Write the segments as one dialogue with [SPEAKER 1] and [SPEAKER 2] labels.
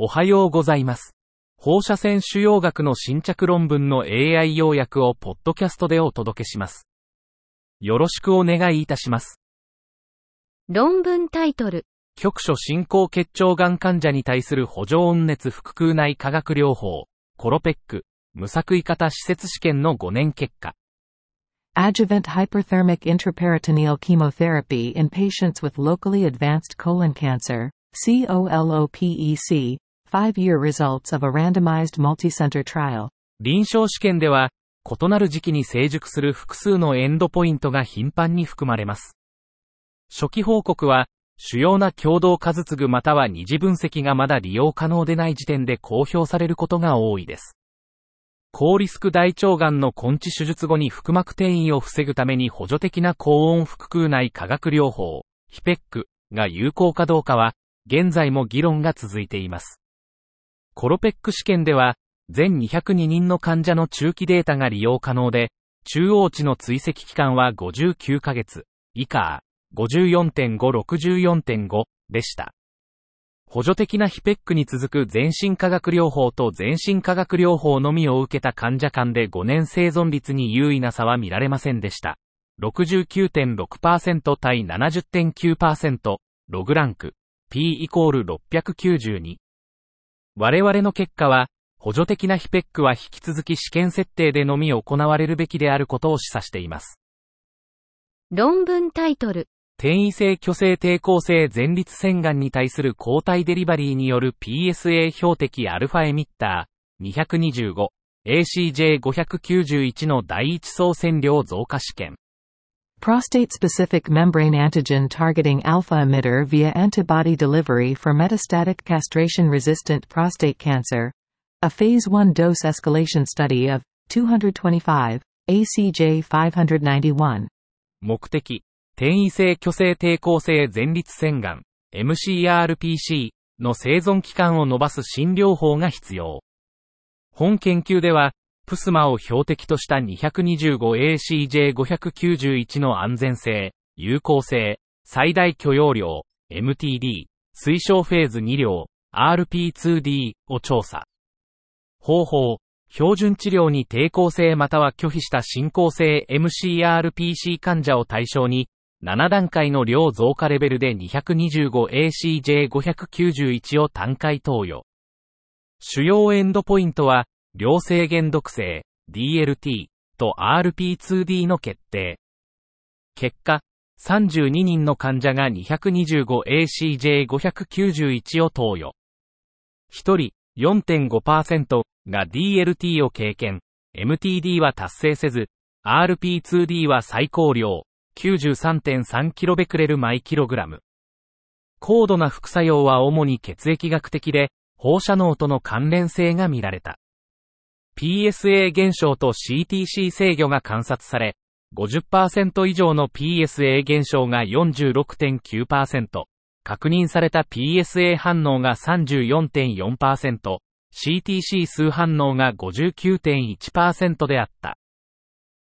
[SPEAKER 1] おはようございます。放射線腫瘍学の新着論文の AI 要約をポッドキャストでお届けします。よろしくお願いいたします。
[SPEAKER 2] 論文タイトル。
[SPEAKER 1] 局所進行結腸がん患者に対する補助温熱腹腔内化学療法、コロペック、無作為型施設試験の5年結果。
[SPEAKER 3] Adjuvant hyperthermic intraperitoneal chemotherapy in patients with locally advanced colon cancer, COLOPEC, five-year results of a randomized multicenter trial.
[SPEAKER 1] 臨床試験では、異なる時期に成熟する複数のエンドポイントが頻繁に含まれます。初期報告は、主要な共同数継または二次分析がまだ利用可能でない時点で公表されることが多いです。高リスク大腸がんの根治手術後に腹膜転移を防ぐために補助的な高温腹腔内化学療法、ヒペックが有効かどうかは、現在も議論が続いています。コロペック試験では、全202人の患者の中期データが利用可能で、中央値の追跡期間は59ヶ月、以下、54.5-64.5でした。補助的なヒペックに続く全身化学療法と全身化学療法のみを受けた患者間で5年生存率に優位な差は見られませんでした。69.6%対70.9%、ログランク、P イコール692。我々の結果は、補助的なヒペックは引き続き試験設定でのみ行われるべきであることを示唆しています。
[SPEAKER 2] 論文タイトル。
[SPEAKER 1] 転移性虚勢抵抗性前立腺がんに対する抗体デリバリーによる PSA 標的アルファエミッター 225ACJ591 の第一層線量増加試験。
[SPEAKER 3] Prostate-specific membrane antigen targeting alpha emitter via antibody delivery for metastatic castration-resistant prostate cancer. A phase 1 dose escalation study of 225 ACJ 591.
[SPEAKER 1] 目的、転移性虚勢抵抗性前立腺がん MCRPC の生存期間を伸ばす新療法が必要。本研究では、 プスマを標的とした 225ACJ591 の安全性、有効性、最大許容量、MTD、推奨フェーズ2量、RP2D を調査。方法、標準治療に抵抗性または拒否した進行性 MCRPC 患者を対象に、7段階の量増加レベルで 225ACJ591 を単回投与。主要エンドポイントは、量制限毒性、DLT と RP2D の決定。結果、32人の患者が 225ACJ591 を投与。1人4.5%が DLT を経験、MTD は達成せず、RP2D は最高量 93.3kBq 毎 kg。高度な副作用は主に血液学的で、放射能との関連性が見られた。PSA 減少と CTC 制御が観察され、50%以上の PSA 減少が46.9%、確認された PSA 反応が34.4%、CTC 数反応が59.1%であった。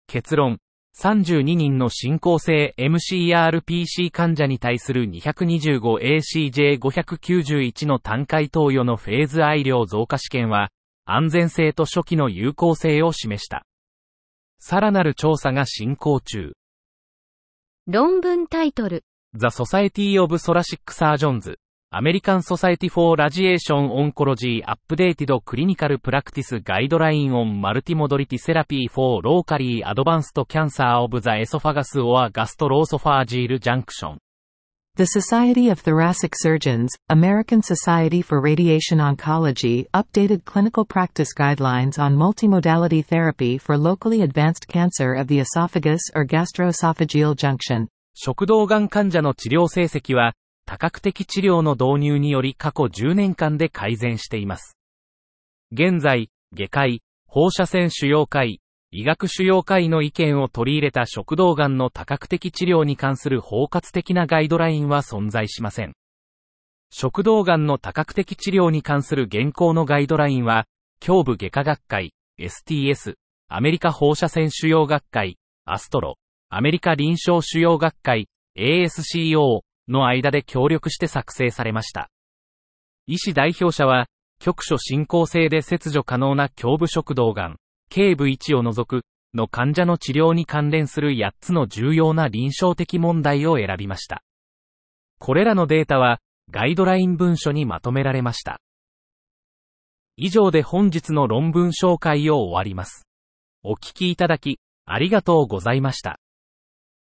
[SPEAKER 1] 結論、32人の進行性 MCRPC 患者に対する 225ACJ591 の単回投与のフェーズ愛量増加試験は、安全性と初期の有効性を示した。さらなる調査が進行中。
[SPEAKER 2] 論文タイトル。
[SPEAKER 1] The Society of Thoracic Surgeons American Society for Radiation Oncology Updated Clinical Practice Guideline on Multimodality Therapy for Locally Advanced Cancer of the Esophagus or Gastroesophageal Junction
[SPEAKER 3] The Society of Thoracic Surgeons, American Society for Radiation Oncology updated clinical practice guidelines on multimodality therapy for locally advanced cancer of the esophagus or gastroesophageal junction.
[SPEAKER 1] 食道がん患者の治療成績は、多角的治療の導入により過去10年間で改善しています。現在、外科医、放射線腫瘍科医、 医学腫瘍科医の意見を取り入れた食道がんの多角的治療に関する包括的なガイドラインは存在しません。食道がんの多角的治療に関する現行のガイドラインは、胸部外科学会、STS、アメリカ放射線腫瘍学会、アストロ、アメリカ臨床腫瘍学会、ASCO の間で協力して作成されました。医師代表者は、局所進行性で切除可能な胸部食道がん、頸部位置を除く、の患者の治療に関連する8つの重要な臨床的問題を選びました。これらのデータは、ガイドライン文書にまとめられました。以上で本日の論文紹介を終わります。お聞きいただき、ありがとうございました。